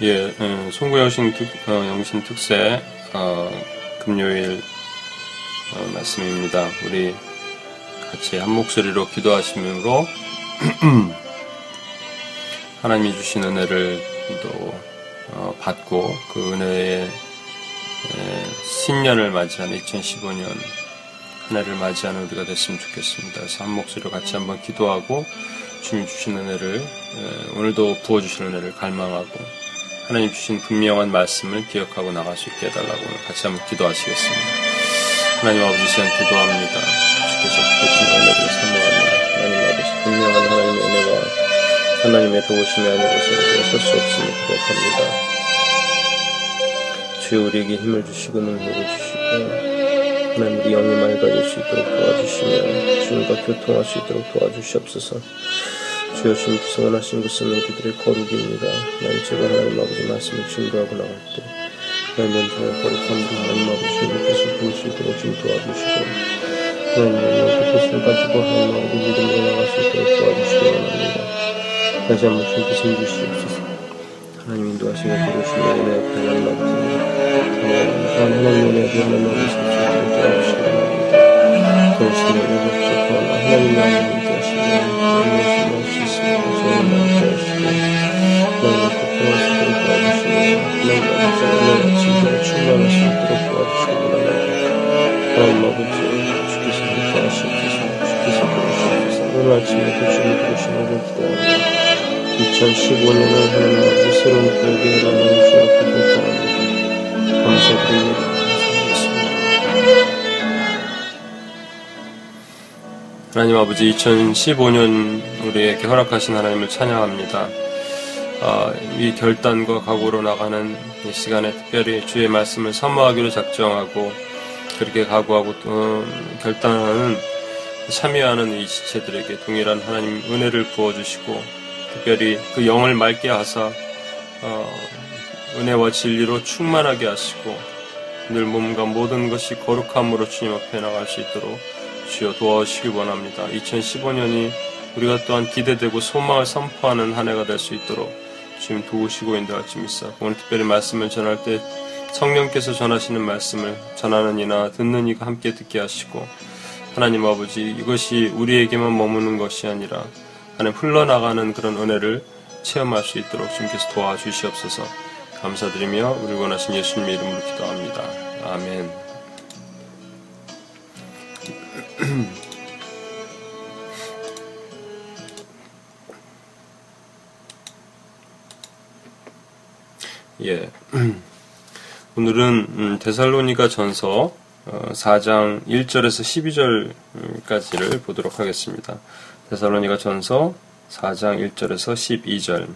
예, 음, 송구 영신, 특, 어, 영신 특세 어, 금요일 어, 말씀입니다. 우리 같이 한 목소리로 기도하심으로 하나님이 주신 은혜를 또 어, 받고 그 은혜의 에, 신년을 맞이하는 2015년 한 해를 맞이하는 우리가 됐으면 좋겠습니다. 그래서 한 목소리로 같이 한번 기도하고 주님 주신 은혜를 에, 오늘도 부어주신 은혜를 갈망하고 하나님 주신 분명한 말씀을 기억하고 나갈 수 있게 해달라고 같이 한번 기도하시겠습니다. 하나님 아버지 시간 기도합니다. 주께서 주신 은혜를 사모합니다. 하나님 아버지 분명한 하나님의 은혜와 하나님의 도우심이 아니고서는 설수 없음을 고백합니다. 주여 우리에게 힘을 주시고 능력을 주시고 하나님 우리 영이 맑아질 수 있도록 도와주시며 주님과 교통할 수 있도록 도와주시옵소서 주여 주님께서 원하신 것은 우리들의 거룩입니다. 하나님 제발 하나님 아버지 말씀을 증거하고 나갈 때 하나님 먼저 거룩함으로 하나님 아버지 주님께서 볼수 있도록 좀 도와주시고 하나님 영의 뜻을 가지고 하나님 아버지 믿음으로 수 있도록 도와주시기 원합니다. 다시 한번 주님께서 주시옵소서 하나님 인도하시고 도우시며 은혜 옆에 하나님 아버지 하나님 은혜 옆에 하나님 아버지 도와주시기 원합니다. 오늘 아침에 그 주님 도우시는 걸 기도합니다. 2015년을 하나님 아버지 새로운 계획에 하나님 주 앞에 결정합니다. 감사드립니다. 하나님 아버지 2015년 우리에게 허락하신 하나님을 찬양합니다. 아, 이 결단과 각오로 나가는 이 시간에 특별히 주의 말씀을 사모하기로 작정하고 그렇게 각오하고 또 결단하는 참여하는 이 지체들에게 동일한 하나님 은혜를 부어주시고 특별히 그 영을 맑게 하사 어, 은혜와 진리로 충만하게 하시고 늘 몸과 모든 것이 거룩함으로 주님 앞에 나갈 수 있도록 주여 도와주시길 원합니다. 2015년이 우리가 또한 기대되고 소망을 선포하는 한 해가 될 수 있도록 주님 도우시고 인도할지 믿사 오늘 특별히 말씀을 전할 때 성령께서 전하시는 말씀을 전하는 이나 듣는 이가 함께 듣게 하시고 하나님 아버지 이것이 우리에게만 머무는 것이 아니라 하나님 흘러나가는 그런 은혜를 체험할 수 있도록 주님께서 도와주시옵소서 감사드리며 우리 원하신 예수님의 이름으로 기도합니다. 아멘. 예. 오늘은 음, 데살로니가 전서 4장 어, 1절에서 12절까지를 보도록 하겠습니다. 데살로니가 전서 4장 1절에서 12절.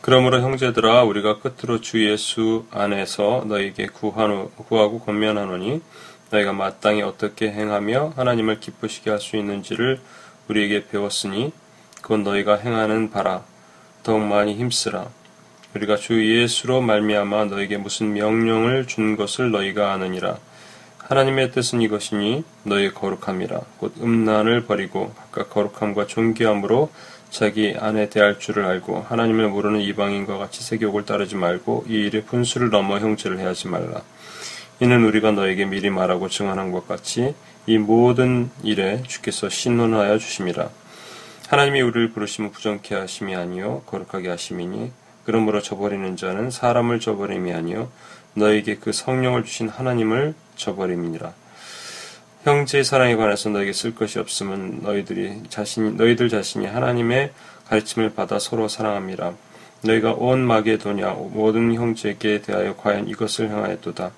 그러므로 형제들아 우리가 끝으로 주 예수 안에서 너에게 구하고 권면하노니 너희가 마땅히 어떻게 행하며 하나님을 기쁘시게 할 수 있는지를 우리에게 배웠으니 그건 너희가 행하는 바라. 더욱 많이 힘쓰라 우리가 주 예수로 말미암아 너에게 무슨 명령을 준 것을 너희가 아느니라 하나님의 뜻은 이것이니 너희 거룩함이라 곧 음란을 버리고 각각 거룩함과 존귀함으로 자기 안에 대할 줄을 알고 하나님을 모르는 이방인과 같이 세교욕을 따르지 말고 이 일에 분수를 넘어 형제를 해하지 말라. 이는 우리가 너에게 미리 말하고 증언한 것 같이 이 모든 일에 주께서 신론하여 주심이라. 하나님이 우리를 부르시면 부정케 하심이 아니요 거룩하게 하심이니 그러므로 저버리는 자는 사람을 저버림이 아니요 너에게 그 성령을 주신 하나님을 저버림이니라. 형제의 사랑에 관해서 너에게 쓸 것이 없으면 너희들이 자신 너희들 자신이 하나님의 가르침을 받아 서로 사랑함이라. 너희가 온 마게도냐 모든 형제에게 대하여 과연 이것을 행하였도다.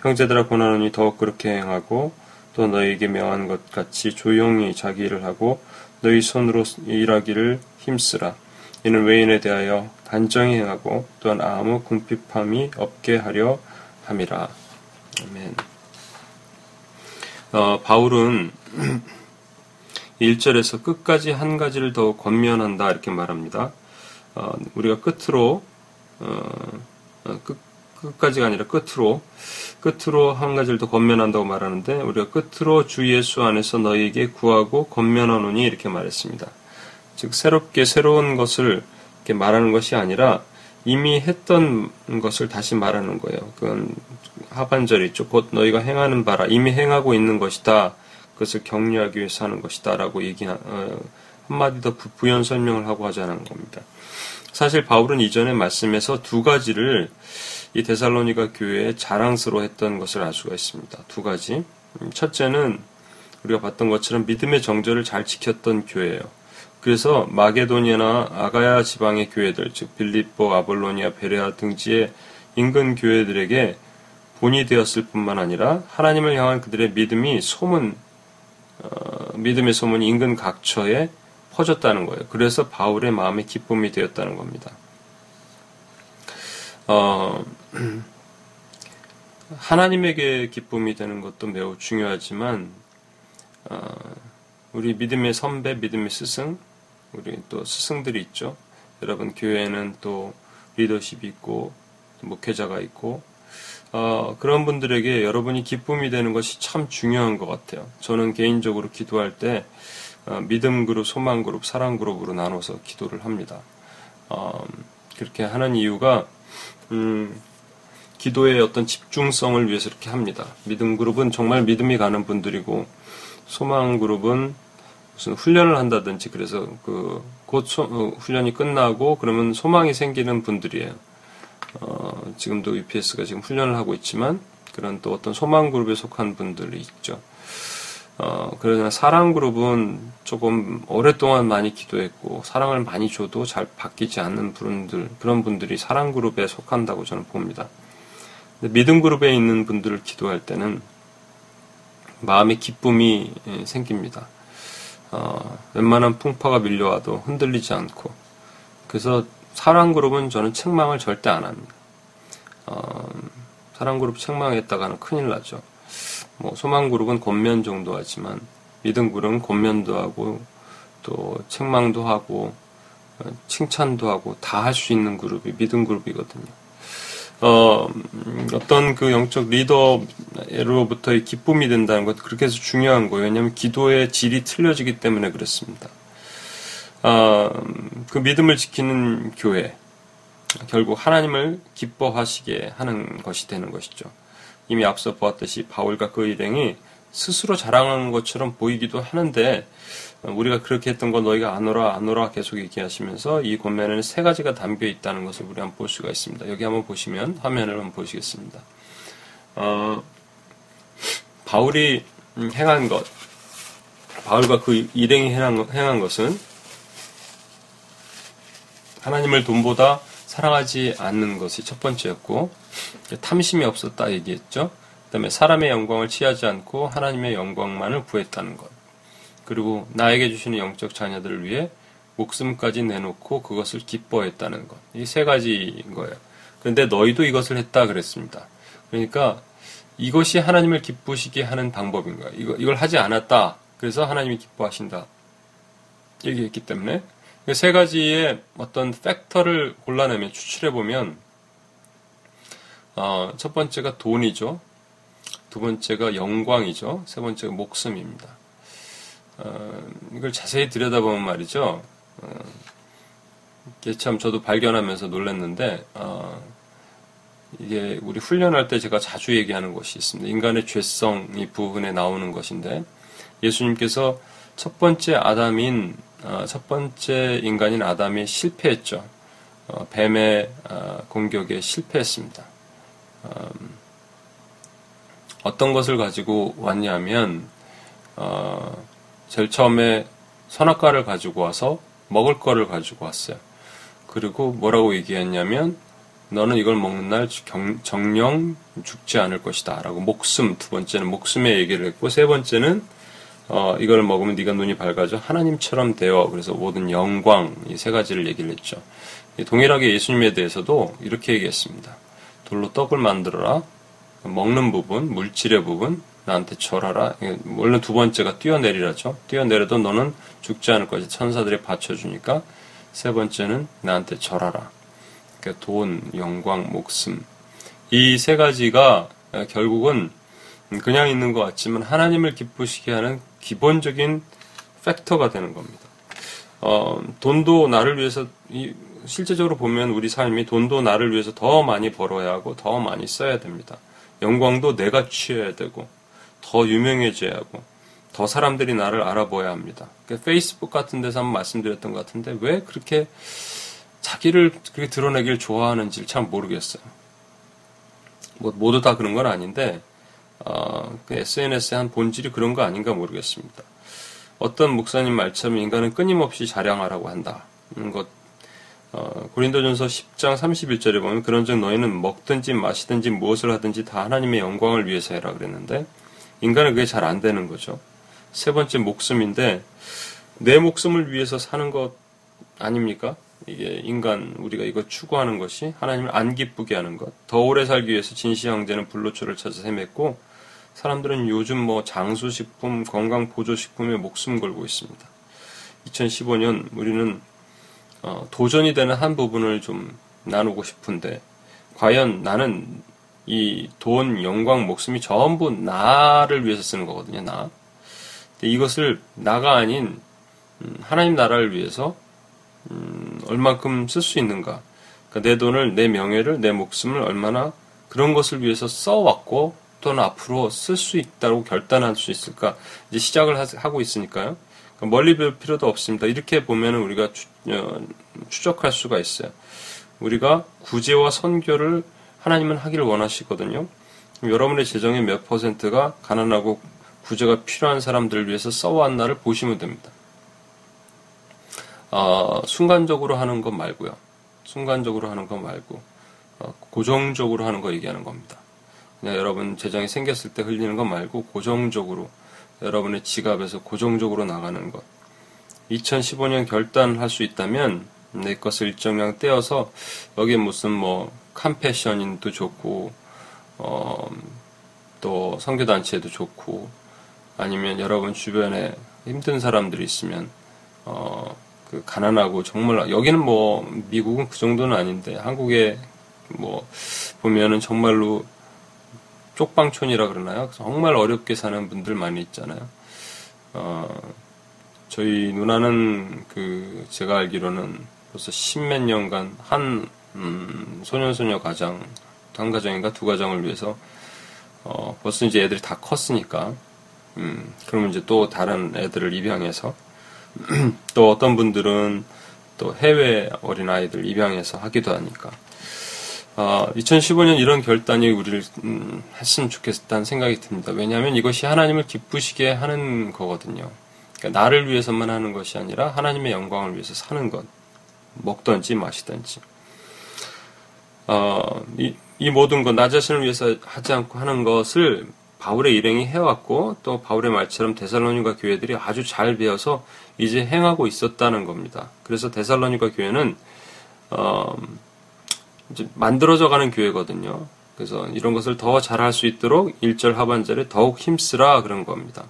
형제들아 고난하니 더욱 그렇게 행하고 또 너희에게 명한 것 같이 조용히 자기 일을 하고 너희 손으로 일하기를 힘쓰라. 이는 외인에 대하여 단정히 행하고 또한 아무 궁핍함이 없게 하려 함이라. 아멘. 어, 바울은 1절에서 끝까지 한 가지를 더 권면한다 이렇게 말합니다. 어, 우리가 끝으로 어, 어, 끝, 끝까지가 아니라 끝으로 끝으로 한 가지를 더 권면한다고 말하는데 우리가 끝으로 주 예수 안에서 너희에게 구하고 권면하노니 이렇게 말했습니다. 즉 새롭게 새로운 것을 이렇게 말하는 것이 아니라 이미 했던 것을 다시 말하는 거예요. 그건 하반절이죠. 곧 너희가 행하는 바라 이미 행하고 있는 것이다. 그것을 격려하기 위해서 하는 것이다라고 얘기 어, 한마디 더 부연 설명을 하고 하자는 겁니다. 사실 바울은 이전의 말씀에서 두 가지를 이 데살로니가 교회에 자랑스러워했던 것을 알 수가 있습니다. 두 가지. 음, 첫째는 우리가 봤던 것처럼 믿음의 정절을 잘 지켰던 교회예요. 그래서 마게도니아나 아가야 지방의 교회들, 즉 빌립보, 아볼로니아, 베레아 등지의 인근 교회들에게 본이 되었을 뿐만 아니라 하나님을 향한 그들의 믿음이 소문, 어, 믿음의 소문이 인근 각처에 퍼졌다는 거예요. 그래서 바울의 마음에 기쁨이 되었다는 겁니다. 어, 하나님에게 기쁨이 되는 것도 매우 중요하지만 어, 우리 믿음의 선배, 믿음의 스승, 우리 또 스승들이 있죠. 여러분 교회에는 또 리더십이 있고 목회자가 있고 어, 그런 분들에게 여러분이 기쁨이 되는 것이 참 중요한 것 같아요. 저는 개인적으로 기도할 때 어, 믿음 그룹, 소망 그룹, 사랑 그룹으로 나눠서 기도를 합니다. 어, 그렇게 하는 이유가 음, 기도의 어떤 집중성을 위해서 이렇게 합니다. 믿음 그룹은 정말 믿음이 가는 분들이고 소망 그룹은 무슨 훈련을 한다든지 그래서 그곧 어, 훈련이 끝나고 그러면 소망이 생기는 분들이에요. 어, 지금도 UPS가 지금 훈련을 하고 있지만 그런 또 어떤 소망 그룹에 속한 분들이 있죠. 어, 그러나 사랑 그룹은 조금 오랫동안 많이 기도했고 사랑을 많이 줘도 잘 바뀌지 않는 분들 그런 분들이 사랑 그룹에 속한다고 저는 봅니다. 믿음 그룹에 있는 분들을 기도할 때는 마음의 기쁨이 예, 생깁니다. 어, 웬만한 풍파가 밀려와도 흔들리지 않고 그래서 사랑 그룹은 저는 책망을 절대 안 합니다. 어, 사랑 그룹 책망했다가는 큰일 나죠. 뭐 소망 그룹은 권면 정도 하지만 믿음 그룹은 권면도 하고 또 책망도 하고 어, 칭찬도 하고 다 할 수 있는 그룹이 믿음 그룹이거든요. 어, 어떤 그 영적 리더로부터의 기쁨이 된다는 것, 그렇게 해서 중요한 거예요. 왜냐하면 기도의 질이 틀려지기 때문에 그렇습니다. 어, 그 믿음을 지키는 교회, 결국 하나님을 기뻐하시게 하는 것이 되는 것이죠. 이미 앞서 보았듯이 바울과 그 일행이 스스로 자랑하는 것처럼 보이기도 하는데 우리가 그렇게 했던 거 너희가 안 오라 안 오라 계속 얘기하시면서 이 권면에는 세 가지가 담겨 있다는 것을 우리 한번 볼 수가 있습니다. 여기 한번 보시면 화면을 한번 보시겠습니다. 어, 바울이 행한 것, 바울과 그 일행이 행한, 행한 것은 하나님을 돈보다 사랑하지 않는 것이 첫 번째였고 탐심이 없었다 얘기했죠. 그다음에 사람의 영광을 취하지 않고 하나님의 영광만을 구했다는 것. 그리고 나에게 주시는 영적 자녀들을 위해 목숨까지 내놓고 그것을 기뻐했다는 것. 이 세 가지인 거예요. 그런데 너희도 이것을 했다 그랬습니다. 그러니까 이것이 하나님을 기쁘시게 하는 방법인 거예요. 이거, 이걸 하지 않았다. 그래서 하나님이 기뻐하신다. 얘기했기 때문에 세 가지의 어떤 팩터를 골라내면 추출해 보면 어, 첫 번째가 돈이죠. 두 번째가 영광이죠. 세 번째가 목숨입니다. 어, 이걸 자세히 들여다보면 말이죠. 어, 이게 참 저도 발견하면서 놀랐는데 어, 이게 우리 훈련할 때 제가 자주 얘기하는 것이 있습니다. 인간의 죄성 이 부분에 나오는 것인데 예수님께서 첫 번째 아담인 어, 첫 번째 인간인 아담이 실패했죠. 어, 뱀의 어, 공격에 실패했습니다. 음, 어떤 것을 가지고 왔냐면 어, 제일 처음에 선악과를 가지고 와서 먹을 거를 가지고 왔어요. 그리고 뭐라고 얘기했냐면 너는 이걸 먹는 날 정령 죽지 않을 것이다. 라고 목숨, 두 번째는 목숨의 얘기를 했고, 세 번째는 어, 이걸 먹으면 네가 눈이 밝아져 하나님처럼 되어 그래서 모든 영광 이 세 가지를 얘기를 했죠. 동일하게 예수님에 대해서도 이렇게 얘기했습니다. 돌로 떡을 만들어라. 먹는 부분, 물질의 부분, 나한테 절하라. 물론 두 번째가 뛰어내리라죠. 뛰어내려도 너는 죽지 않을 것이 천사들이 받쳐주니까 세 번째는 나한테 절하라. 그러니까 돈, 영광, 목숨. 이 세 가지가 결국은 그냥 있는 것 같지만 하나님을 기쁘시게 하는 기본적인 팩터가 되는 겁니다. 어, 돈도 나를 위해서 이, 실제적으로 보면 우리 삶이 돈도 나를 위해서 더 많이 벌어야 하고 더 많이 써야 됩니다. 영광도 내가 취해야 되고 더 유명해져야 하고 더 사람들이 나를 알아보아야 합니다. 그러니까 페이스북 같은 데서 한번 말씀드렸던 것 같은데 왜 그렇게 자기를 그렇게 드러내길 좋아하는지 참 모르겠어요. 뭐 모두 다 그런 건 아닌데 어, 그 SNS의 한 본질이 그런 거 아닌가 모르겠습니다. 어떤 목사님 말처럼 인간은 끊임없이 자랑하라고 한다. 것 어, 고린도전서 10장 31절에 보면 그런즉 너희는 먹든지 마시든지 무엇을 하든지 다 하나님의 영광을 위해서 해라 그랬는데 인간은 그게 잘 안 되는 거죠. 세 번째 목숨인데 내 목숨을 위해서 사는 것 아닙니까? 이게 인간 우리가 이거 추구하는 것이 하나님을 안 기쁘게 하는 것. 더 오래 살기 위해서 진시 형제는 불로초를 찾아 헤맸고 사람들은 요즘 뭐 장수식품, 건강 보조식품에 목숨 걸고 있습니다. 2015년 우리는 어, 도전이 되는 한 부분을 좀 나누고 싶은데 과연 나는 이 돈, 영광, 목숨이 전부 나를 위해서 쓰는 거거든요. 나. 이것을 나가 아닌 음, 하나님 나라를 위해서 음, 얼만큼 쓸 수 있는가? 그러니까 내 돈을, 내 명예를, 내 목숨을 얼마나 그런 것을 위해서 써왔고 또는 앞으로 쓸 수 있다고 결단할 수 있을까? 이제 시작을 하 고 있으니까요. 그러니까 멀리 볼 필요도 없습니다. 이렇게 보면 우리가 추, 어, 추적할 수가 있어요. 우리가 구제와 선교를 하나님은 하기를 원하시거든요. 여러분의 재정의 몇 퍼센트가 가난하고 구제가 필요한 사람들을 위해서 써왔나를 보시면 됩니다. 어, 순간적으로 하는 것 말고요. 순간적으로 하는 것 말고 어, 고정적으로 하는 거 얘기하는 겁니다. 그냥 여러분 재정이 생겼을 때 흘리는 것 말고 고정적으로 여러분의 지갑에서 고정적으로 나가는 것. 2015년 결단할 수 있다면 내 것을 일정량 떼어서 여기에 무슨 뭐 컴패션인도 좋고 어, 또 선교단체도 좋고 아니면 여러분 주변에 힘든 사람들이 있으면 어, 그 가난하고 정말 여기는 뭐 미국은 그 정도는 아닌데 한국에 뭐 보면은 정말로 쪽방촌이라 그러나요? 정말 어렵게 사는 분들 많이 있잖아요. 어, 저희 누나는 그 제가 알기로는 벌써 십몇 년간 한 음, 소년소녀 가장 한 가정인가 두 가정을 위해서 어, 벌써 이제 애들이 다 컸으니까 음, 그러면 이제 또 다른 애들을 입양해서 또 어떤 분들은 또 해외 어린 아이들 입양해서 하기도 하니까. 어, 2015년 이런 결단이 우리를 음, 했으면 좋겠다는 생각이 듭니다. 왜냐하면 이것이 하나님을 기쁘시게 하는 거거든요. 그러니까 나를 위해서만 하는 것이 아니라 하나님의 영광을 위해서 사는 것. 먹든지 마시든지. 어, 이, 이 모든 것, 나 자신을 위해서 하지 않고 하는 것을 바울의 일행이 해왔고 또 바울의 말처럼 데살로니가 교회들이 아주 잘 배워서 이제 행하고 있었다는 겁니다. 그래서 데살로니가 교회는 어, 이제 만들어져가는 교회거든요. 그래서 이런 것을 더 잘할 수 있도록 1절 하반절에 더욱 힘쓰라 그런 겁니다.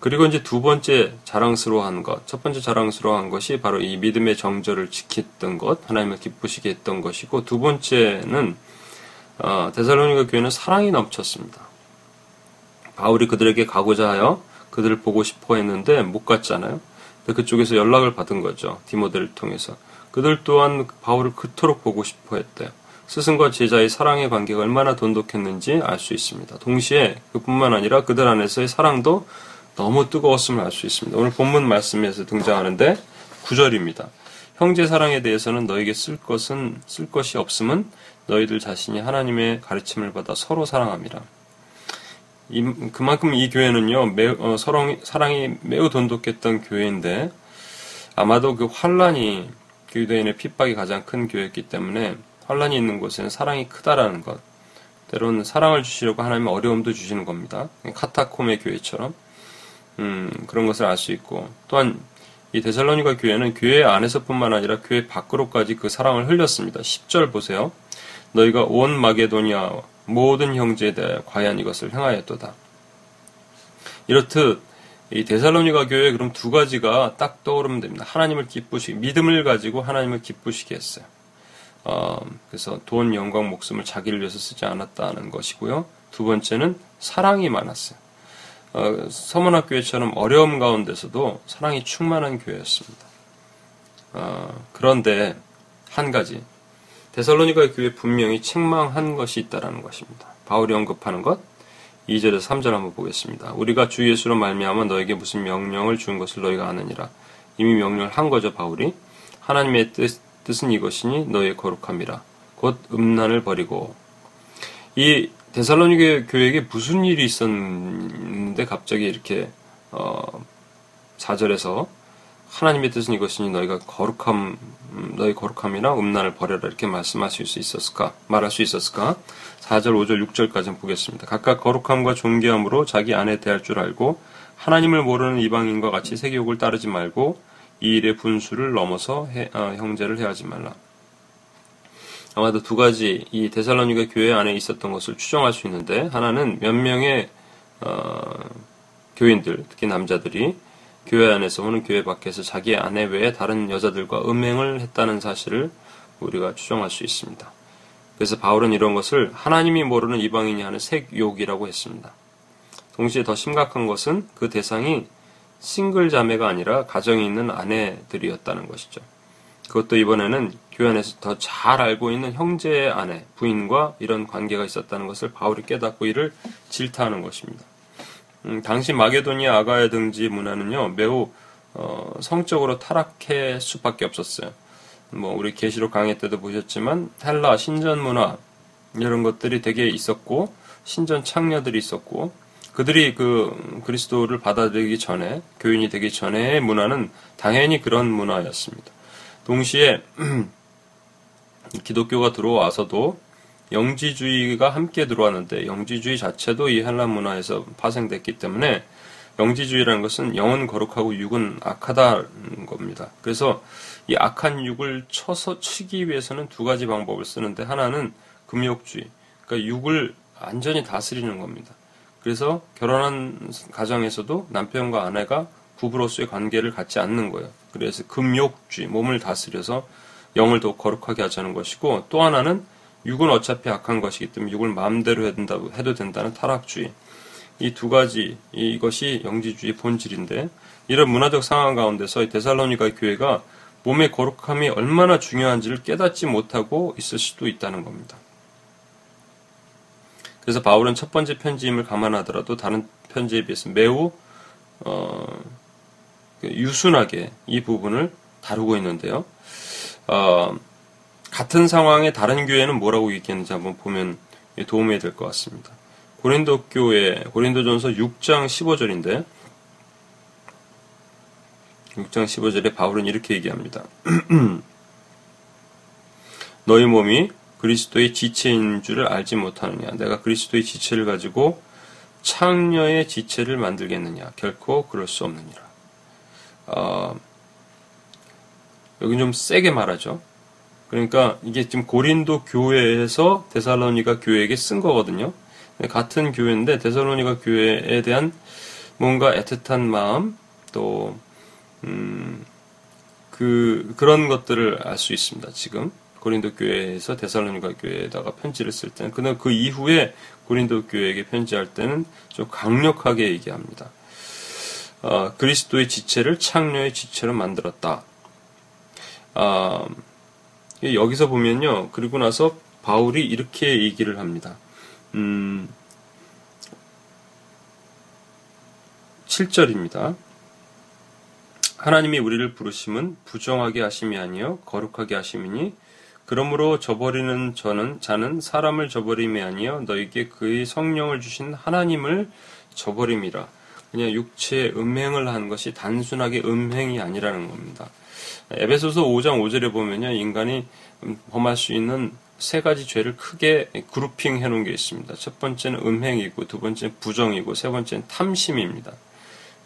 그리고 이제 두 번째 자랑스러워한 것, 첫 번째 자랑스러워한 것이 바로 이 믿음의 정절을 지켰던 것, 하나님을 기쁘시게 했던 것이고 두 번째는 어, 데살로니가 교회는 사랑이 넘쳤습니다. 바울이 그들에게 가고자 하여 그들을 보고 싶어 했는데 못 갔잖아요. 그쪽에서 연락을 받은 거죠. 디모데를 통해서. 그들 또한 바울을 그토록 보고 싶어 했대요. 스승과 제자의 사랑의 관계가 얼마나 돈독했는지 알 수 있습니다. 동시에 그뿐만 아니라 그들 안에서의 사랑도 너무 뜨거웠음을 알 수 있습니다. 오늘 본문 말씀에서 등장하는데 9절입니다. 형제 사랑에 대해서는 너에게 쓸 것은 쓸 것이 없음은 너희들 자신이 하나님의 가르침을 받아 서로 사랑함이라. 이, 그만큼 이 교회는요, 매우, 어, 서롱, 사랑이 매우 돈독했던 교회인데, 아마도 그 환란이, 유대인의 핍박이 가장 큰 교회였기 때문에, 환란이 있는 곳에는 사랑이 크다라는 것. 때로는 사랑을 주시려고 하나님 어려움도 주시는 겁니다. 카타콤의 교회처럼. 음, 그런 것을 알 수 있고, 또한 이 데살로니가 교회는 교회 안에서뿐만 아니라 교회 밖으로까지 그 사랑을 흘렸습니다. 10절 보세요. 너희가 온 마게도니아 모든 형제에 대하여 과연 이것을 행하였도다. 이렇듯 이 데살로니가 교회 그럼 두 가지가 딱 떠오르면 됩니다. 하나님을 기쁘시게 믿음을 가지고 하나님을 기쁘시게 했어요. 어, 그래서 돈, 영광, 목숨을 자기를 위해서 쓰지 않았다는 것이고요. 두 번째는 사랑이 많았어요. 어, 서문학교회처럼 어려움 가운데서도 사랑이 충만한 교회였습니다. 어, 그런데 한 가지 데살로니가 교회 분명히 책망한 것이 있다라는 것입니다. 바울이 언급하는 것 2절에서 3절 한번 보겠습니다. 우리가 주 예수로 말미암아 너에게 무슨 명령을 준 것을 너희가 아느니라. 이미 명령을 한 거죠, 바울이. 하나님의 뜻, 뜻은 이것이니 너의 거룩함이라. 곧 음란을 버리고 이 데살로니게 교회에게 무슨 일이 있었는데 갑자기 이렇게 어 4절에서 하나님의 뜻은 이것이니 너희가 거룩함 음, 너희 거룩함이나 음란을 버려라 이렇게 말씀하실 수 있었을까 말할 수 있었을까 4절 5절 6절까지 보겠습니다. 각각 거룩함과 존귀함으로 자기 아내 대할 줄 알고 하나님을 모르는 이방인과 같이 세계욕을 따르지 말고 이 일의 분수를 넘어서 해, 어, 형제를 해하지 말라. 아마도 두 가지 이 데살로니가 교회 안에 있었던 것을 추정할 수 있는데 하나는 몇 명의 어, 교인들 특히 남자들이 교회 안에서 혹은 교회 밖에서 자기 아내 외에 다른 여자들과 음행을 했다는 사실을 우리가 추정할 수 있습니다. 그래서 바울은 이런 것을 하나님이 모르는 이방인이 하는 색욕이라고 했습니다. 동시에 더 심각한 것은 그 대상이 싱글 자매가 아니라 가정이 있는 아내들이었다는 것이죠. 그것도 이번에는 교회 안에서 더 잘 알고 있는 형제의 아내, 부인과 이런 관계가 있었다는 것을 바울이 깨닫고 이를 질타하는 것입니다. 음, 당시 마게도니아 아가야 등지 문화는요 매우 어, 성적으로 타락할 수밖에 없었어요. 뭐 우리 계시록 강의 때도 보셨지만 헬라 신전 문화 이런 것들이 되게 있었고 신전 창녀들이 있었고 그들이 그 그리스도를 받아들이기 전에 교인이 되기 전에의 문화는 당연히 그런 문화였습니다. 동시에 기독교가 들어와서도 영지주의가 함께 들어왔는데 영지주의 자체도 이 헬라 문화에서 파생됐기 때문에 영지주의라는 것은 영은 거룩하고 육은 악하다는 겁니다. 그래서 이 악한 육을 쳐서 치기 위해서는 두 가지 방법을 쓰는데 하나는 금욕주의, 그러니까 육을 완전히 다스리는 겁니다. 그래서 결혼한 가정에서도 남편과 아내가 부부로서의 관계를 갖지 않는 거예요. 그래서 금욕주의, 몸을 다스려서 영을 더 거룩하게 하자는 것이고 또 하나는 육은 어차피 악한 것이기 때문에 육을 마음대로 해도, 해도 된다는 타락주의. 이 두 가지 이것이 영지주의 본질인데 이런 문화적 상황 가운데서 데살로니가 교회가 몸의 거룩함이 얼마나 중요한지를 깨닫지 못하고 있을 수도 있다는 겁니다. 그래서 바울은 첫 번째 편지임을 감안하더라도 다른 편지에 비해서 매우 어, 그 유순하게 이 부분을 다루고 있는데요. 어, 같은 상황에 다른 교회는 뭐라고 얘기했는지 한번 보면 도움이 될 것 같습니다. 고린도 교회 고린도전서 6장 15절인데 6장 15절에 바울은 이렇게 얘기합니다. 너희 몸이 그리스도의 지체인 줄을 알지 못하느냐? 내가 그리스도의 지체를 가지고 창녀의 지체를 만들겠느냐? 결코 그럴 수 없느니라. 어, 여기 좀 세게 말하죠. 그러니까 이게 지금 고린도 교회에서 데살로니가 교회에게 쓴 거거든요. 같은 교회인데 데살로니가 교회에 대한 뭔가 애틋한 마음 또 음, 그 그런 것들을 알 수 있습니다. 지금 고린도 교회에서 데살로니가 교회에다가 편지를 쓸 때는 그는 그 이후에 고린도 교회에게 편지할 때는 좀 강력하게 얘기합니다. 어, 그리스도의 지체를 창녀의 지체로 만들었다. 어, 여기서 보면요. 그리고 나서 바울이 이렇게 얘기를 합니다. 음, 7절입니다. 하나님이 우리를 부르심은 부정하게 하심이 아니요 거룩하게 하심이니 그러므로 저버리는 저는 자는 사람을 저버림이 아니요 너에게 그의 성령을 주신 하나님을 저버림이라. 그냥 육체의 음행을 한 것이 단순하게 음행이 아니라는 겁니다. 에베소서 5장 5절에 보면요. 인간이 범할 수 있는 세 가지 죄를 크게 그룹핑 해 놓은 게 있습니다. 첫 번째는 음행이고, 두 번째는 부정이고, 세 번째는 탐심입니다.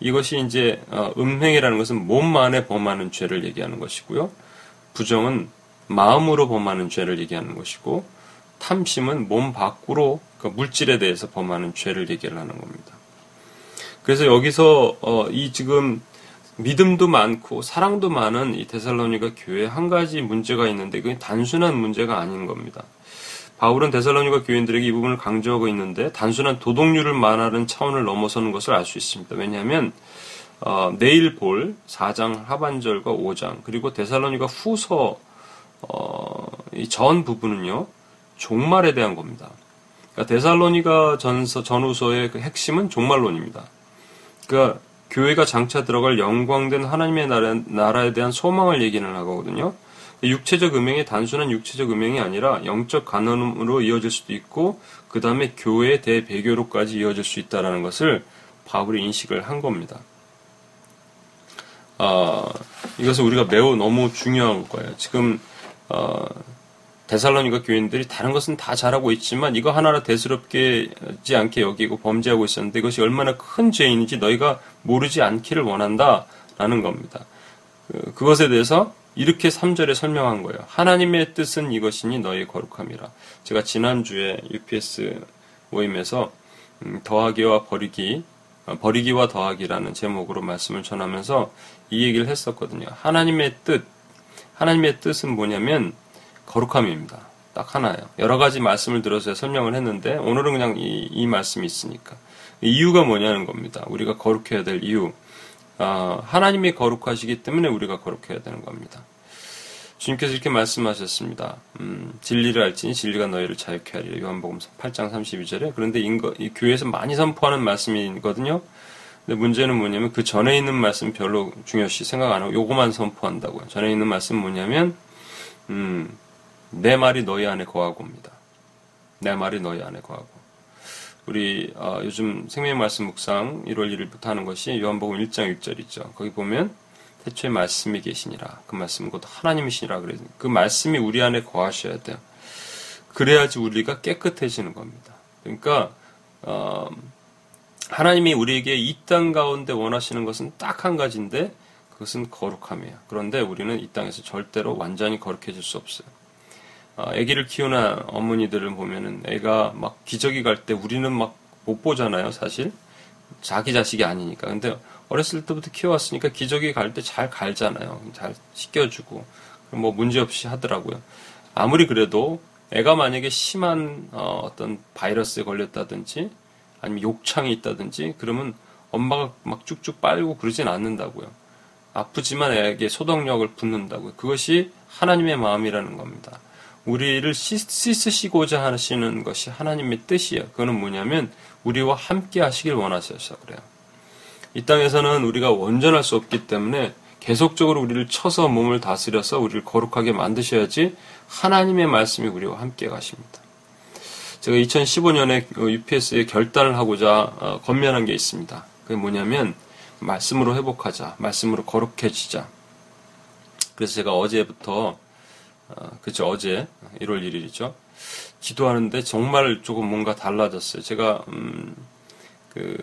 이것이 이제 어, 음행이라는 것은 몸 안에 범하는 죄를 얘기하는 것이고요. 부정은 마음으로 범하는 죄를 얘기하는 것이고, 탐심은 몸 밖으로 그 물질에 대해서 범하는 죄를 얘기를 하는 겁니다. 그래서 여기서 어, 이 지금 믿음도 많고 사랑도 많은 이 데살로니가 교회에 한 가지 문제가 있는데 그게 단순한 문제가 아닌 겁니다. 바울은 데살로니가 교인들에게 이 부분을 강조하고 있는데 단순한 도덕률을 말하는 차원을 넘어서는 것을 알 수 있습니다. 왜냐하면 어, 내일 볼 4장 하반절과 5장 그리고 데살로니가 후서 어, 전 부분은요 종말에 대한 겁니다. 그러니까 데살로니가 전서 전후서의 그 핵심은 종말론입니다. 그러니까 교회가 장차 들어갈 영광된 하나님의 나라, 나라에 대한 소망을 얘기는 하거든요. 육체적 음행이 단순한 육체적 음행이 아니라 영적 간음으로 이어질 수도 있고 그 다음에 교회의 대배교로까지 이어질 수 있다는 것을 바울이 인식을 한 겁니다. 어, 이것은 우리가 매우 너무 중요한 거예요. 지금 어, 데살로니가 교인들이 다른 것은 다 잘하고 있지만 이거 하나라 대수롭게지 않게 여기고 범죄하고 있었는데 이것이 얼마나 큰 죄인인지 너희가 모르지 않기를 원한다라는 겁니다. 그, 그것에 대해서 이렇게 3절에 설명한 거예요. 하나님의 뜻은 이것이니 너희 거룩함이라. 제가 지난주에 UPS 모임에서 음, 더하기와 버리기, 어, 버리기와 더하기라는 제목으로 말씀을 전하면서 이 얘기를 했었거든요. 하나님의 뜻, 하나님의 뜻은 뭐냐면 거룩함입니다. 딱 하나예요. 여러 가지 말씀을 들어서 설명을 했는데 오늘은 그냥 이, 이 말씀이 있으니까 이유가 뭐냐는 겁니다. 우리가 거룩해야 될 이유. 어, 하나님이 거룩하시기 때문에 우리가 거룩해야 되는 겁니다. 주님께서 이렇게 말씀하셨습니다. 음, 진리를 알지니 진리가 너희를 자유케 하리라. 요한복음 8장 32절에. 그런데 인거, 이 교회에서 많이 선포하는 말씀이거든요. 근데 문제는 뭐냐면 그 전에 있는 말씀 별로 중요시 생각 안 하고 요거만 선포한다고요. 전에 있는 말씀 뭐냐면 음, 내 말이 너희 안에 거하고입니다. 내 말이 너희 안에 거하고. 우리 어, 요즘 생명 말씀 묵상 1월 1일부터 하는 것이 요한복음 1장 6절이죠. 거기 보면 태초에 말씀이 계시니라. 그 말씀은 곧 하나님이시니라 그래서 그 말씀이 우리 안에 거하셔야 돼요. 그래야지 우리가 깨끗해지는 겁니다. 그러니까 어, 하나님이 우리에게 이 땅 가운데 원하시는 것은 딱 한 가지인데 그것은 거룩함이에요. 그런데 우리는 이 땅에서 절대로 완전히 거룩해질 수 없어요. 어, 아기를 키우는 어머니들을 보면은 애가 막 기저귀 갈 때 우리는 막 못 보잖아요, 사실. 자기 자식이 아니니까. 근데 어렸을 때부터 키워왔으니까 기저귀 갈 때 잘 갈잖아요. 잘 씻겨주고. 뭐 문제 없이 하더라고요. 아무리 그래도 애가 만약에 심한 어, 떤 바이러스에 걸렸다든지 아니면 욕창이 있다든지 그러면 엄마가 막 쭉쭉 빨고 그러진 않는다고요. 아프지만 애에게 소독력을 붓는다고요. 그것이 하나님의 마음이라는 겁니다. 우리를 씻으시고자 하시는 것이 하나님의 뜻이에요. 그거는 뭐냐면 우리와 함께 하시길 원하셔서 그래요. 이 땅에서는 우리가 온전할 수 없기 때문에 계속적으로 우리를 쳐서 몸을 다스려서 우리를 거룩하게 만드셔야지 하나님의 말씀이 우리와 함께 가십니다. 제가 2015년에 UPS에 결단을 하고자 어, 건면한 게 있습니다. 그게 뭐냐면 말씀으로 회복하자, 말씀으로 거룩해지자. 그래서 제가 어제부터 어, 그죠 어제 1월 1일이죠. 기도하는데 정말 조금 뭔가 달라졌어요. 제가 음, 그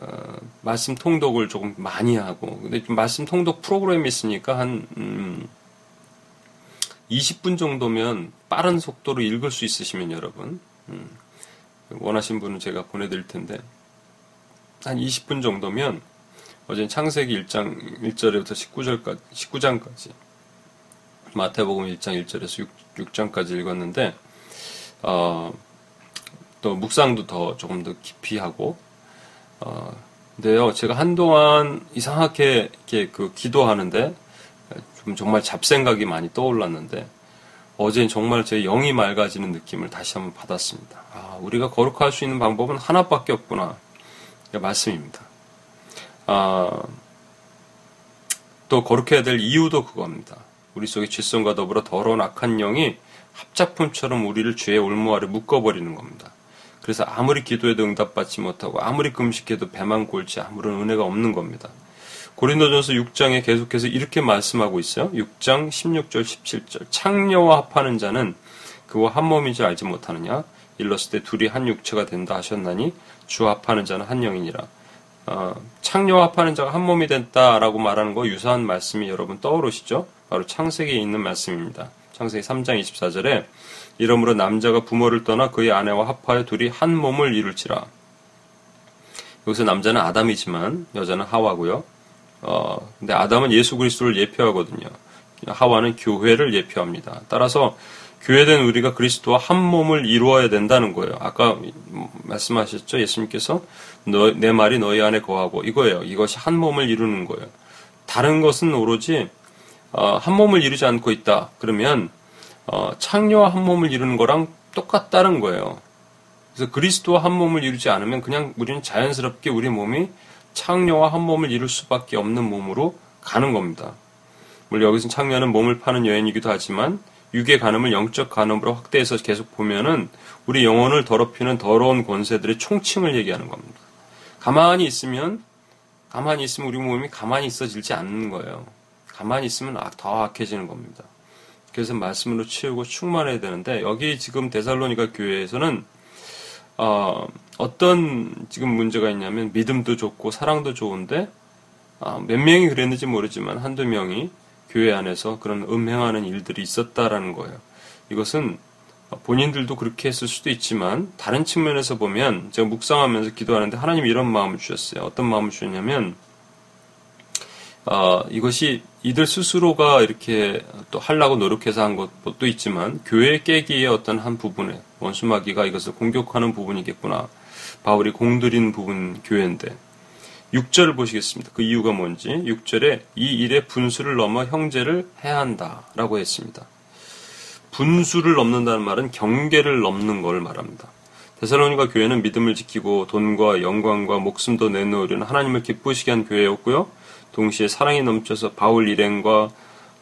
어, 말씀 통독을 조금 많이 하고 근데 좀 말씀 통독 프로그램이 있으니까 한 음, 20분 정도면 빠른 속도로 읽을 수 있으시면 여러분 음, 원하신 분은 제가 보내드릴 텐데 한 20분 정도면 어제 창세기 1장 1절부터 19절까지 19장까지 마태복음 1장 1절에서 6, 장까지 읽었는데 어, 또 묵상도 더 조금 더 깊이 하고 어, 근데요 제가 한동안 이상하게 이렇게 그 기도하는데 좀 정말 잡생각이 많이 떠올랐는데 어제는 정말 제 영이 맑아지는 느낌을 다시 한번 받았습니다. 아, 우리가 거룩할 수 있는 방법은 하나밖에 없구나. 말씀입니다. 아, 또 거룩해야 될 이유도 그겁니다. 우리 속에 죄성과 더불어 더러운 악한 영이 합작품처럼 우리를 죄의 올무 아래 묶어버리는 겁니다. 그래서 아무리 기도해도 응답받지 못하고 아무리 금식해도 배만 골지 아무런 은혜가 없는 겁니다. 고린도전서 6장에 계속해서 이렇게 말씀하고 있어요. 6장 16절 17절 창녀와 합하는 자는 그와 한 몸인지 알지 못하느냐 일렀을 때 둘이 한 육체가 된다 하셨나니 주 합하는 자는 한 영이니라. 어, 창녀와 합하는 자가 한 몸이 됐다라고 말하는 거 유사한 말씀이 여러분 떠오르시죠? 바로 창세기에 있는 말씀입니다. 창세기 3장 24절에 이러므로 남자가 부모를 떠나 그의 아내와 합하여 둘이 한 몸을 이룰지라. 여기서 남자는 아담이지만 여자는 하와고요. 어, 근데 아담은 예수 그리스도를 예표하거든요. 하와는 교회를 예표합니다. 따라서 교회된 우리가 그리스도와 한 몸을 이루어야 된다는 거예요. 아까 말씀하셨죠? 예수님께서 너, 내 말이 너희 안에 거하고 이거예요. 이것이 한 몸을 이루는 거예요. 다른 것은 오로지 어, 한 몸을 이루지 않고 있다. 그러면 어, 창녀와 한 몸을 이루는 거랑 똑같다는 거예요. 그래서 그리스도와 한 몸을 이루지 않으면 그냥 우리는 자연스럽게 우리 몸이 창녀와 한 몸을 이룰 수밖에 없는 몸으로 가는 겁니다. 물론 여기서 창녀는 몸을 파는 여인이기도 하지만 육의 간음을 영적 간음으로 확대해서 계속 보면은 우리 영혼을 더럽히는 더러운 권세들의 총칭을 얘기하는 겁니다. 가만히 있으면 가만히 있으면 우리 몸이 가만히 있어질지 않는 거예요. 가만히 있으면 더 악해지는 겁니다. 그래서 말씀으로 채우고 충만해야 되는데 여기 지금 데살로니가 교회에서는 어, 어떤 지금 문제가 있냐면 믿음도 좋고 사랑도 좋은데 어, 몇 명이 그랬는지 모르지만 한두 명이 교회 안에서 그런 음행하는 일들이 있었다라는 거예요. 이것은 본인들도 그렇게 했을 수도 있지만 다른 측면에서 보면 제가 묵상하면서 기도하는데 하나님이 이런 마음을 주셨어요. 어떤 마음을 주셨냐면 어, 이것이 이들 스스로가 이렇게 또 하려고 노력해서 한 것도 있지만 교회 깨기의 어떤 한 부분에 원수마귀가 이것을 공격하는 부분이겠구나. 바울이 공들인 부분 교회인데 6절을 보시겠습니다. 그 이유가 뭔지 6절에 이 일의 분수를 넘어 형제를 해야 한다라고 했습니다. 분수를 넘는다는 말은 경계를 넘는 걸 말합니다. 데살로니가 교회는 믿음을 지키고 돈과 영광과 목숨도 내놓으려는 하나님을 기쁘시게 한 교회였고요. 동시에 사랑이 넘쳐서 바울 일행과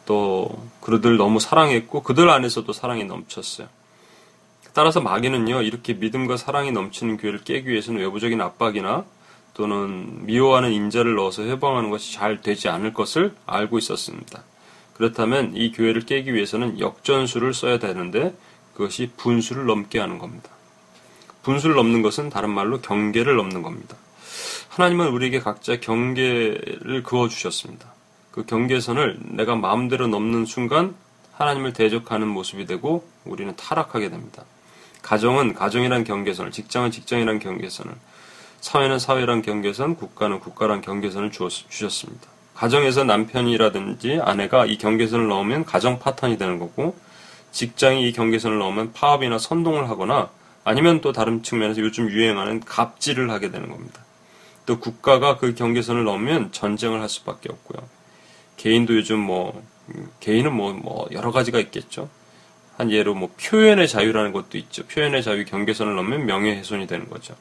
또 그들을 너무 사랑했고 그들 안에서도 사랑이 넘쳤어요. 따라서 마귀는요 이렇게 믿음과 사랑이 넘치는 교회를 깨기 위해서는 외부적인 압박이나 또는 미워하는 인자를 넣어서 해방하는 것이 잘 되지 않을 것을 알고 있었습니다. 그렇다면 이 교회를 깨기 위해서는 역전수를 써야 되는데 그것이 분수를 넘게 하는 겁니다. 분수를 넘는 것은 다른 말로 경계를 넘는 겁니다. 하나님은 우리에게 각자 경계를 그어 주셨습니다. 그 경계선을 내가 마음대로 넘는 순간 하나님을 대적하는 모습이 되고 우리는 타락하게 됩니다. 가정은 가정이란 경계선을, 직장은 직장이란 경계선을, 사회는 사회란 경계선, 국가는 국가란 경계선을 주셨습니다. 가정에서 남편이라든지 아내가 이 경계선을 넘으면 가정 파탄이 되는 거고, 직장이 이 경계선을 넘으면 파업이나 선동을 하거나 아니면 또 다른 측면에서 요즘 유행하는 갑질을 하게 되는 겁니다. 또 국가가 그 경계선을 넘으면 전쟁을 할 수밖에 없고요. 개인도 요즘 뭐 개인은 뭐, 뭐 여러 가지가 있겠죠. 한 예로 뭐 표현의 자유라는 것도 있죠. 표현의 자유 경계선을 넘으면 명예훼손이 되는 거죠.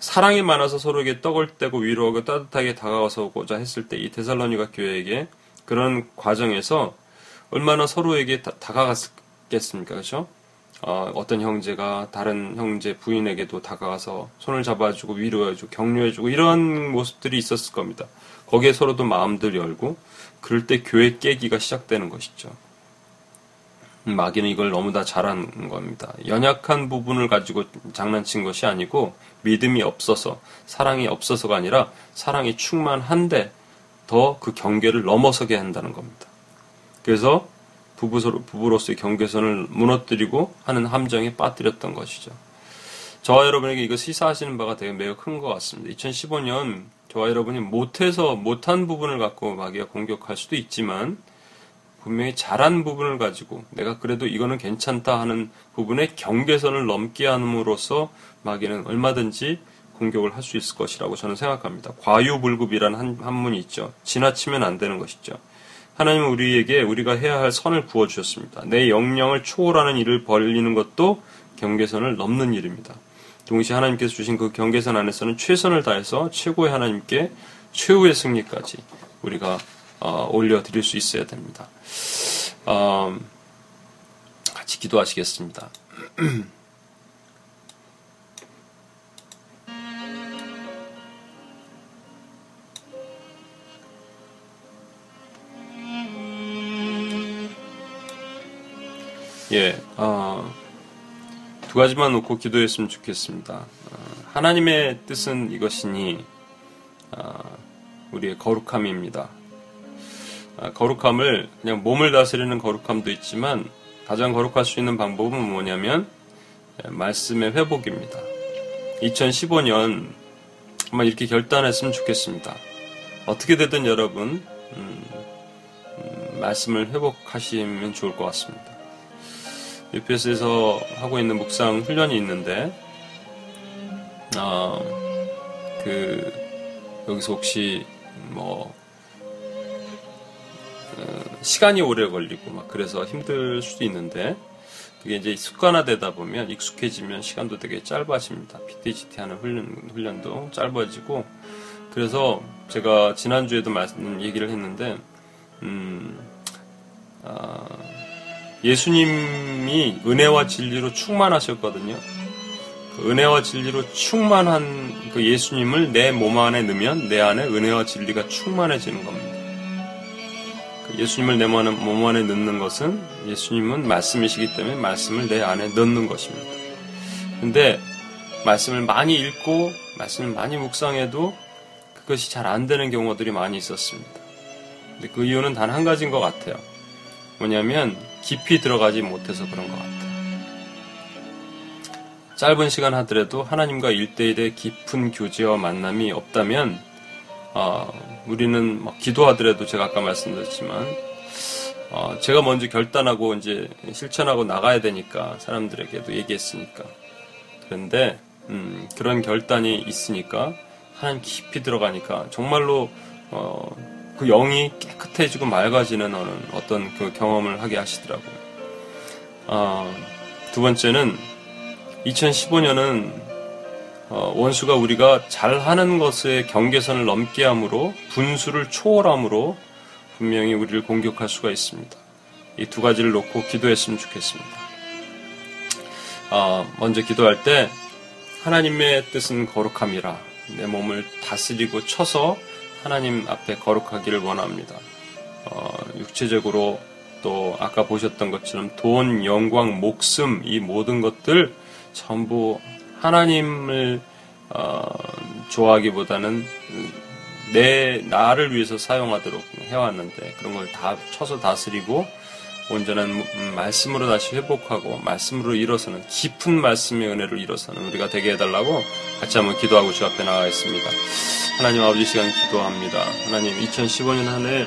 사랑이 많아서 서로에게 떡을 떼고 위로하고 따뜻하게 다가서고자 했을 때 이 데살로니가 교회에게 그런 과정에서 얼마나 서로에게 다, 가갔겠습니까 그렇죠? 어, 어떤 형제가 다른 형제 부인에게도 다가가서 손을 잡아주고 위로해주고 격려해주고 이런 모습들이 있었을 겁니다. 거기에 서로도 마음들 열고 그럴 때 교회 깨기가 시작되는 것이죠. 마귀는 이걸 너무 다 잘한 겁니다. 연약한 부분을 가지고 장난친 것이 아니고 믿음이 없어서 사랑이 없어서가 아니라 사랑이 충만한데 더 그 경계를 넘어서게 한다는 겁니다. 그래서 부부로, 부부로서의 경계선을 무너뜨리고 하는 함정에 빠뜨렸던 것이죠. 저와 여러분에게 이거 시사하시는 바가 되게 매우 큰 것 같습니다. 2015년 저와 여러분이 못해서 못한 부분을 갖고 마귀가 공격할 수도 있지만 분명히 잘한 부분을 가지고 내가 그래도 이거는 괜찮다 하는 부분의 경계선을 넘게 함으로써 마귀는 얼마든지 공격을 할 수 있을 것이라고 저는 생각합니다. 과유불급이라는 한, 한문이 있죠. 지나치면 안 되는 것이죠. 하나님은 우리에게 우리가 해야 할 선을 부어 주셨습니다. 내 영령을 초월하는 일을 벌리는 것도 경계선을 넘는 일입니다. 동시에 하나님께서 주신 그 경계선 안에서는 최선을 다해서 최고의 하나님께 최후의 승리까지 우리가 어, 올려드릴 수 있어야 됩니다. 어, 같이 기도하시겠습니다. 예, 어, 두 가지만 놓고 기도했으면 좋겠습니다. 어, 하나님의 뜻은 이것이니 어, 우리의 거룩함입니다. 어, 거룩함을 그냥 몸을 다스리는 거룩함도 있지만 가장 거룩할 수 있는 방법은 뭐냐면 예, 말씀의 회복입니다. 2015년 한번 이렇게 결단했으면 좋겠습니다. 어떻게 되든 여러분 음, 음, 말씀을 회복하시면 좋을 것 같습니다. UPS에서 하고 있는 묵상 훈련이 있는데, 어, 그, 여기서 혹시 뭐, 어, 시간이 오래 걸리고 막 그래서 힘들 수도 있는데, 그게 이제 습관화되다 보면 익숙해지면 시간도 되게 짧아집니다. PTGT 하는 훈련, 훈련도 짧아지고, 그래서 제가 지난주에도 말씀, 얘기를 했는데, 음, 아, 예수님이 은혜와 진리로 충만하셨거든요. 그 은혜와 진리로 충만한 그 예수님을 내 몸 안에 넣으면 내 안에 은혜와 진리가 충만해지는 겁니다. 그 예수님을 내 몸 안에 넣는 것은 예수님은 말씀이시기 때문에 말씀을 내 안에 넣는 것입니다. 근데 말씀을 많이 읽고 말씀을 많이 묵상해도 그것이 잘 안 되는 경우들이 많이 있었습니다. 근데 그 이유는 단 한 가지인 것 같아요. 뭐냐면 깊이 들어가지 못해서 그런 것 같아요. 짧은 시간 하더라도 하나님과 일대일의 깊은 교제와 만남이 없다면 어, 우리는 기도하더라도 제가 아까 말씀드렸지만 어, 제가 먼저 결단하고 이제 실천하고 나가야 되니까 사람들에게도 얘기했으니까 그런데 음, 그런 결단이 있으니까 하나님 깊이 들어가니까 정말로 어, 그 영이 깨끗해지고 맑아지는 어떤 그 경험을 하게 하시더라고요. 어, 두 번째는 2015년은 어, 원수가 우리가 잘하는 것의 경계선을 넘게 함으로 분수를 초월함으로 분명히 우리를 공격할 수가 있습니다. 이 두 가지를 놓고 기도했으면 좋겠습니다. 어, 먼저 기도할 때 하나님의 뜻은 거룩함이라 내 몸을 다스리고 쳐서 하나님 앞에 거룩하기를 원합니다. 어, 육체적으로 또 아까 보셨던 것처럼 돈, 영광, 목숨 이 모든 것들 전부 하나님을 어, 좋아하기보다는 내 나를 위해서 사용하도록 해왔는데 그런 걸 다 쳐서 다스리고 온전한 음, 말씀으로 다시 회복하고 말씀으로 일어서는 깊은 말씀의 은혜를 일어서는 우리가 되게 해달라고 같이 한번 기도하고 주 앞에 나가겠습니다. 하나님 아버지 시간 기도합니다. 하나님 2015년 한 해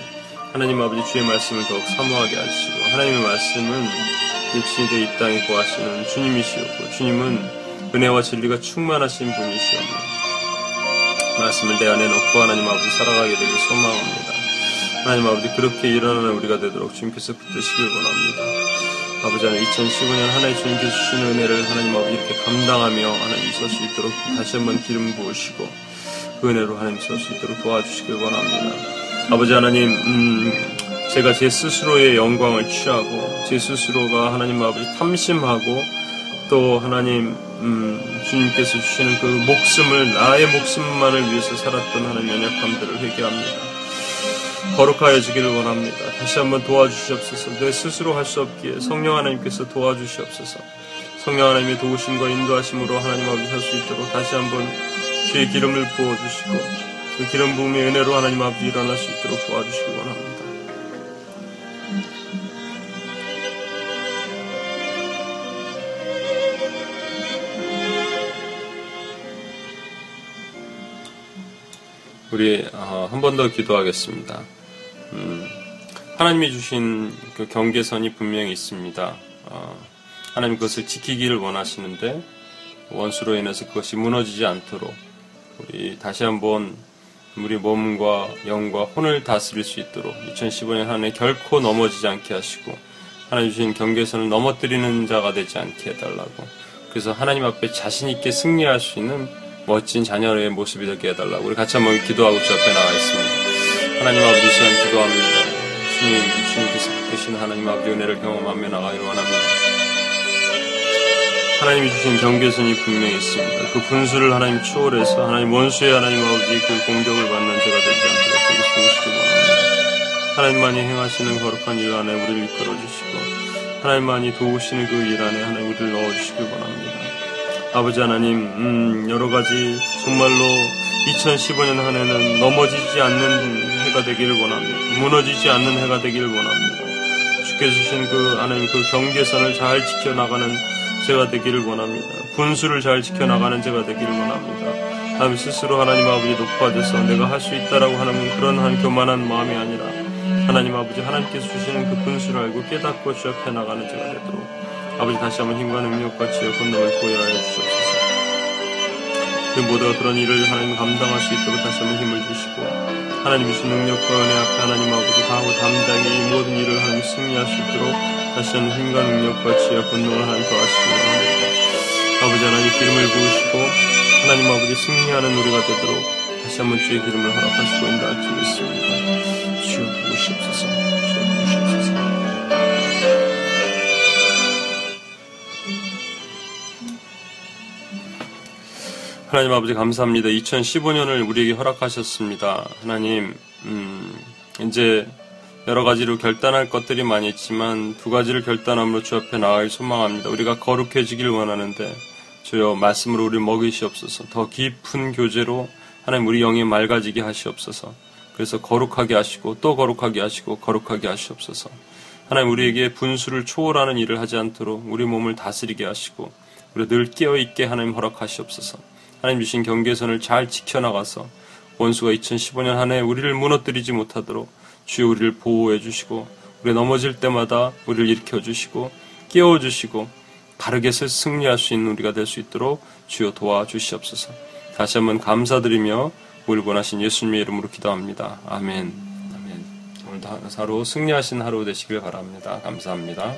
하나님 아버지 주의 말씀을 더욱 사모하게 하시고 하나님의 말씀은 육신이 되이 땅에 거하시는 주님이시었고 주님은 은혜와 진리가 충만하신 분이시옵니 말씀을 내 안에 놓고 하나님 아버지 살아가게 되길 소망합니다. 하나님 아버지 그렇게 일어나는 우리가 되도록 주님께서 붙드시길 원합니다. 아버지 하나님 2015년 하나님 주님께서 주시는 은혜를 하나님 아버지 이렇게 감당하며 하나님 설 수 있도록 다시 한번 기름 부으시고 그 은혜로 하나님 설 수 있도록 도와주시길 원합니다. 아버지 하나님 음, 제가 제 스스로의 영광을 취하고 제 스스로가 하나님 아버지 탐심하고 또 하나님 음, 주님께서 주시는 그 목숨을 나의 목숨만을 위해서 살았던 하나님 연약함들을 회개합니다. 거룩하여 지기를 원합니다. 다시 한번 도와주시옵소서. 내 스스로 할 수 없기에 성령 하나님께서 도와주시옵소서. 성령 하나님의 도우심과 인도하심으로 하나님 아버지 할수 있도록 다시 한번 주의 기름을 부어주시고 그 기름 부음의 은혜로 하나님 아버지 일어날 수 있도록 도와주시기 원합니다. 우리 어, 한번 더 기도하겠습니다. 음, 하나님이 주신 그 경계선이 분명히 있습니다. 어, 하나님 그것을 지키기를 원하시는데 원수로 인해서 그것이 무너지지 않도록 우리 다시 한번 우리 몸과 영과 혼을 다스릴 수 있도록 2015년 한 해 결코 넘어지지 않게 하시고 하나님 주신 경계선을 넘어뜨리는 자가 되지 않게 해달라고 그래서 하나님 앞에 자신 있게 승리할 수 있는 멋진 자녀의 모습이 되게 해달라고 우리 같이 한번 기도하고 주 앞에 나와 있습니다. 하나님 아버지 시간 기도합니다. 주님께서 크신 하나님 아버지 은혜를 경험하며 나가기를 원합니다. 하나님이 주신 경계선이 분명히 있습니다. 그 분수를 하나님 추월해서 하나님 원수의 하나님 아버지 그 공격을 받는 제가 되지 않도록 되게 도우시기 원합니다. 하나님만이 행하시는 거룩한 일 안에 우리를 이끌어 주시고 하나님만이 도우시는 그 일 안에 하나님 우리를 넣어 주시길 원합니다. 아버지 하나님, 음, 여러 가지 정말로 2015년 한 해는 넘어지지 않는 해가 되기를 원합니다. 무너지지 않는 해가 되기를 원합니다. 주께 주신 그 하나님 그 경계선을 잘 지켜나가는 제가 되기를 원합니다. 분수를 잘 지켜나가는 제가 되기를 원합니다. 하나님 스스로 하나님 아버지 높아져서 내가 할 수 있다라고 하는 그런 한 교만한 마음이 아니라 하나님 아버지 하나님께서 주시는 그 분수를 알고 깨닫고 주 앞에 나가는 제가 되도록 아버지 다시 한번 힘과 능력과 지혜 권능을 보여하여 주시옵소서. 그 모두가 그런 일을 하나님 감당할 수 있도록 다시 한번 힘을 주시고 하나님 주신 능력과 은혜 앞에 하나님 아버지 강하고 담당히 이 모든 일을 하나님 있도록 다시 한번 힘과 능력과 지혜 권능을 하나님 더하시기 원합니다. 아버지 하나님 기름을 부으시고 하나님 아버지 승리하는 우리가 되도록 다시 한번 주의 기름을 허락하시고 인도할지 믿습니다. 주여 부으시옵소서. 주여 부으시옵소서. 하나님 아버지 감사합니다. 2015년을 우리에게 허락하셨습니다. 하나님, 음, 이제 여러 가지로 결단할 것들이 많이 있지만 두 가지를 결단함으로 주 앞에 나아갈 소망합니다. 우리가 거룩해지길 원하는데 주여 말씀으로 우리 먹이시옵소서. 더 깊은 교제로 하나님 우리 영이 맑아지게 하시옵소서. 그래서 거룩하게 하시고 또 거룩하게 하시고 거룩하게 하시옵소서. 하나님 우리에게 분수를 초월하는 일을 하지 않도록 우리 몸을 다스리게 하시고 우리 늘 깨어 있게 하나님 허락하시옵소서. 하나님 주신 경계선을 잘 지켜나가서 원수가 2015년 한 해 우리를 무너뜨리지 못하도록 주여 우리를 보호해 주시고 우리 넘어질 때마다 우리를 일으켜 주시고 깨워 주시고 바르게 승리할 수 있는 우리가 될 수 있도록 주여 도와주시옵소서. 다시 한번 감사드리며 우리 원하신 예수님의 이름으로 기도합니다. 아멘. 아멘. 오늘도 하루 승리하신 하루 되시길 바랍니다. 감사합니다.